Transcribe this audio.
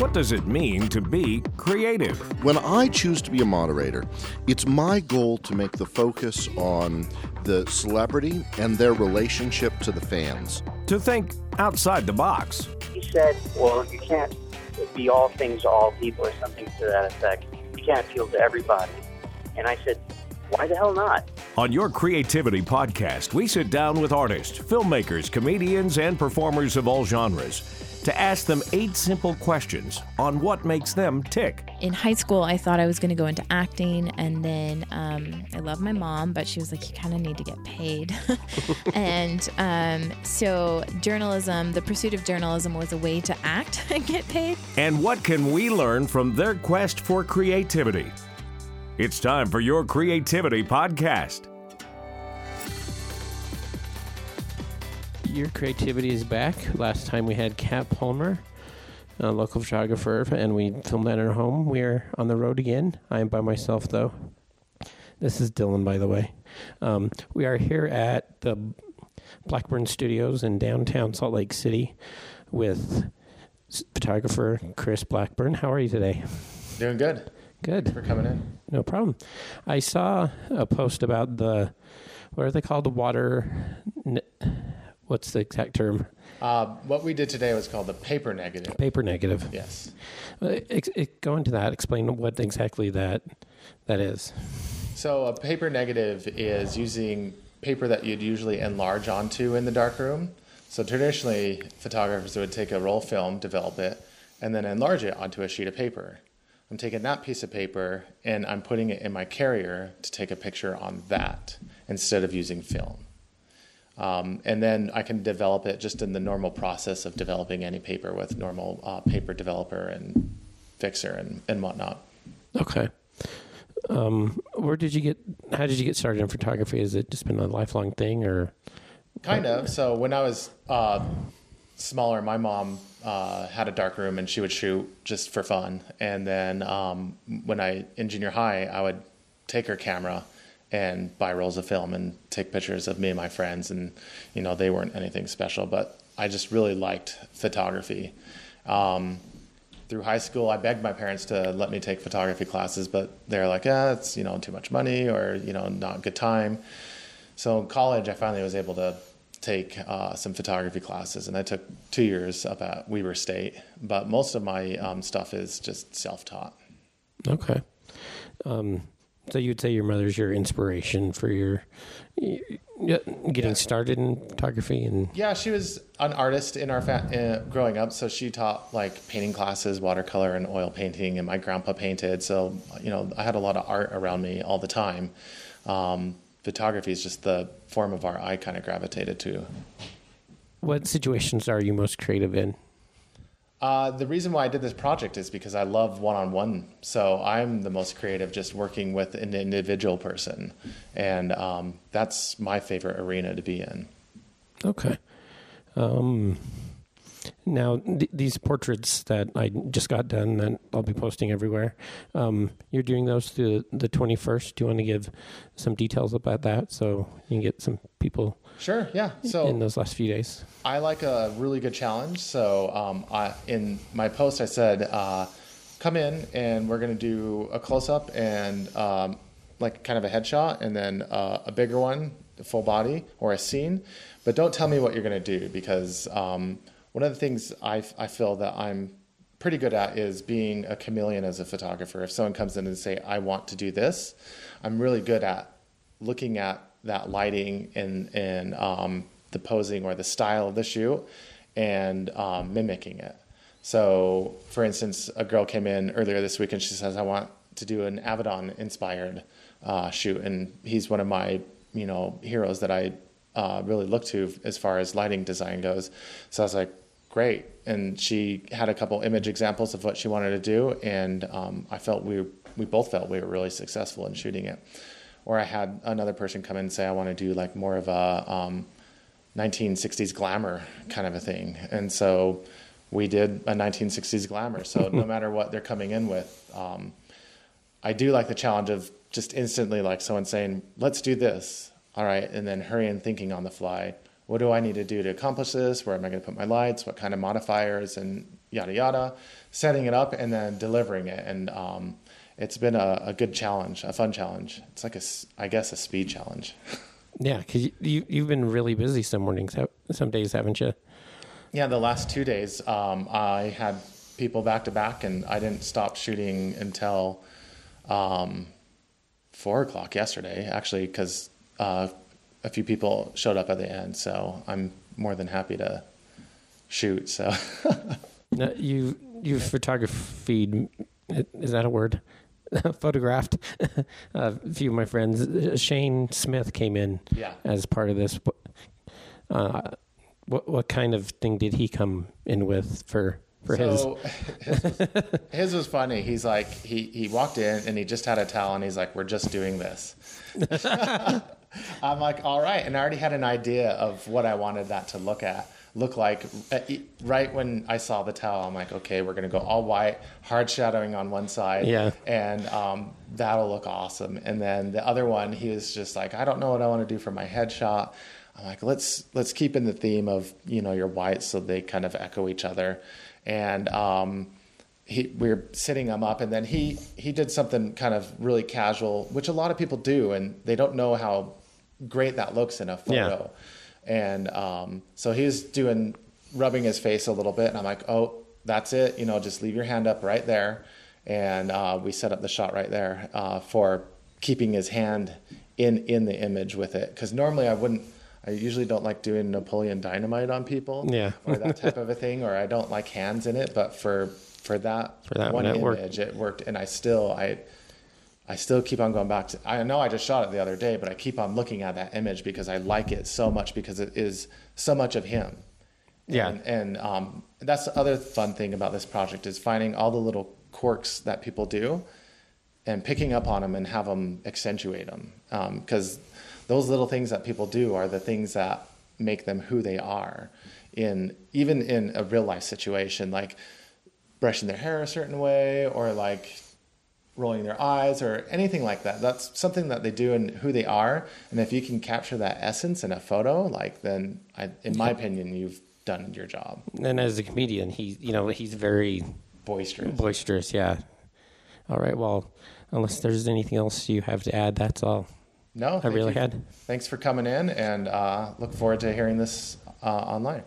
What does it mean to be creative? When I choose to be a moderator, it's my goal to make the focus on the celebrity and their relationship to the fans. To think outside the box. He said, Well, you can't be all things to all people or something to that effect. You can't appeal to everybody. And I said, Why the hell not? On your Creativity podcast, we sit down with artists, filmmakers, comedians, and performers of all genres to ask them eight simple questions on what makes them tick. In high school, I thought I was going to go into acting, and then um, I love my mom, but she was like, "You kind of need to get paid," and um, so journalism, the pursuit of journalism, was a way to act and get paid. And what can we learn from their quest for creativity? It's time for your Creativity Podcast. Your creativity is back. Last time we had Kat Palmer, a local photographer, and we filmed that at her home. We're on the road again. I am by myself, though. This is Dylan, by the way. Um, we are here at the Blackburn Studios in downtown Salt Lake City with photographer Chris Blackburn. How are you today? Doing good. Good. for coming in. No problem. I saw a post about the what are they called? The water. What's the exact term? Uh, what we did today was called the paper negative. Paper negative. Yes. Uh, ex- it, go into that. Explain what exactly that that is. So a paper negative is using paper that you'd usually enlarge onto in the darkroom. So traditionally, photographers would take a roll film, develop it, and then enlarge it onto a sheet of paper. I'm taking that piece of paper and I'm putting it in my carrier to take a picture on that instead of using film. Um, and then I can develop it just in the normal process of developing any paper with normal uh, paper developer and fixer and, and whatnot. Okay. Um, where did you get? How did you get started in photography? Has it just been a lifelong thing, or kind of? So when I was uh, smaller, my mom uh, had a dark room and she would shoot just for fun. And then um, when I in junior high, I would take her camera and buy rolls of film and take pictures of me and my friends. And, you know, they weren't anything special, but I just really liked photography. Um, through high school, I begged my parents to let me take photography classes, but they're like, ah, it's, you know, too much money or, you know, not good time. So in college, I finally was able to take uh, some photography classes, and I took two years up at Weber State. But most of my um, stuff is just self-taught. Okay. Um, so you'd say your mother's your inspiration for your getting started in photography and yeah she was an artist in our fa- uh, growing up so she taught like painting classes watercolor and oil painting and my grandpa painted. So you know i had a lot of art around me all the time. Um, photography is just the form of art i kind of gravitated to. What situations are you most creative in uh, the reason why I did this project is because I love one on one. So I'm the most creative just working with an individual person. And um, that's my favorite arena to be in. Okay. Um, now, th- these portraits that I just got done that I'll be posting everywhere, um, you're doing those through the 21st. Do you want to give some details about that so you can get some people Sure. Yeah. So in those last few days, I like a really good challenge. So um, I, in my post, I said, uh, "Come in, and we're going to do a close up and um, like kind of a headshot, and then uh, a bigger one, full body, or a scene. But don't tell me what you're going to do because um, one of the things I, I feel that I'm pretty good at is being a chameleon as a photographer. If someone comes in and say, "I want to do this," I'm really good at looking at that lighting and and um, the posing or the style of the shoot and um, mimicking it. So, for instance, a girl came in earlier this week and she says, "I want to do an Avedon inspired uh, shoot," and he's one of my you know heroes that I uh, really look to as far as lighting design goes. So I was like, "Great!" And she had a couple image examples of what she wanted to do, and um, I felt we we both felt we were really successful in shooting it or I had another person come in and say, I want to do like more of a um, 1960s glamour kind of a thing. And so we did a 1960s glamour. So no matter what they're coming in with, um, I do like the challenge of just instantly like someone saying, let's do this. All right. And then hurry and thinking on the fly. What do I need to do to accomplish this? Where am I going to put my lights? What kind of modifiers? And yada yada, setting it up and then delivering it. And um, it's been a, a good challenge, a fun challenge. It's like a, I guess, a speed challenge. Yeah, because you, you you've been really busy some mornings, some days, haven't you? Yeah, the last two days, um, I had people back to back, and I didn't stop shooting until um, four o'clock yesterday, actually, because uh, a few people showed up at the end. So I'm more than happy to shoot. So No, you you photographied. Is that a word? Photographed a few of my friends. Shane Smith came in Yeah. as part of this. Uh, what what kind of thing did he come in with for for his? so his, was, his was funny. He's like he he walked in and he just had a towel and he's like, "We're just doing this." I'm like, "All right," and I already had an idea of what I wanted that to look at look like. Uh, Right when I saw the towel, I'm like, "Okay, we're gonna go all white, hard shadowing on one side, Yeah. and um, that'll look awesome." And then the other one, he was just like, "I don't know what I want to do for my headshot." I'm like, let's let's keep in the theme of you know your whites so they kind of echo each other, and um, he we were sitting him up, and then he he did something kind of really casual, which a lot of people do, and they don't know how great that looks in a photo, and um, so he was doing rubbing his face a little bit, and I'm like, oh, that's it, you know, just leave your hand up right there, and uh, we set up the shot right there uh, for keeping his hand in in the image with it, because normally I wouldn't. I usually don't like doing Napoleon Dynamite on people, Yeah. or that type of a thing, or I don't like hands in it. But for for that For that one one, it worked. image, it worked, and I still I I still keep on going back to. I know I just shot it the other day, but I keep on looking at that image because I like it so much because it is so much of him. Yeah. and, and um, that's the other fun thing about this project is finding all the little quirks that people do, and picking up on them and have them accentuate them because those little things that people do are the things that make them who they are in even in a real life situation like brushing their hair a certain way or like rolling their eyes or anything like that that's something that they do and who they are and if you can capture that essence in a photo like then I, in my opinion you've done your job and as a comedian, he you know he's very boisterous boisterous. Yeah. All right. Well, unless there's anything else you have to add, that's all. No I thank really you. had. thanks for coming in and uh, look forward to hearing this uh, online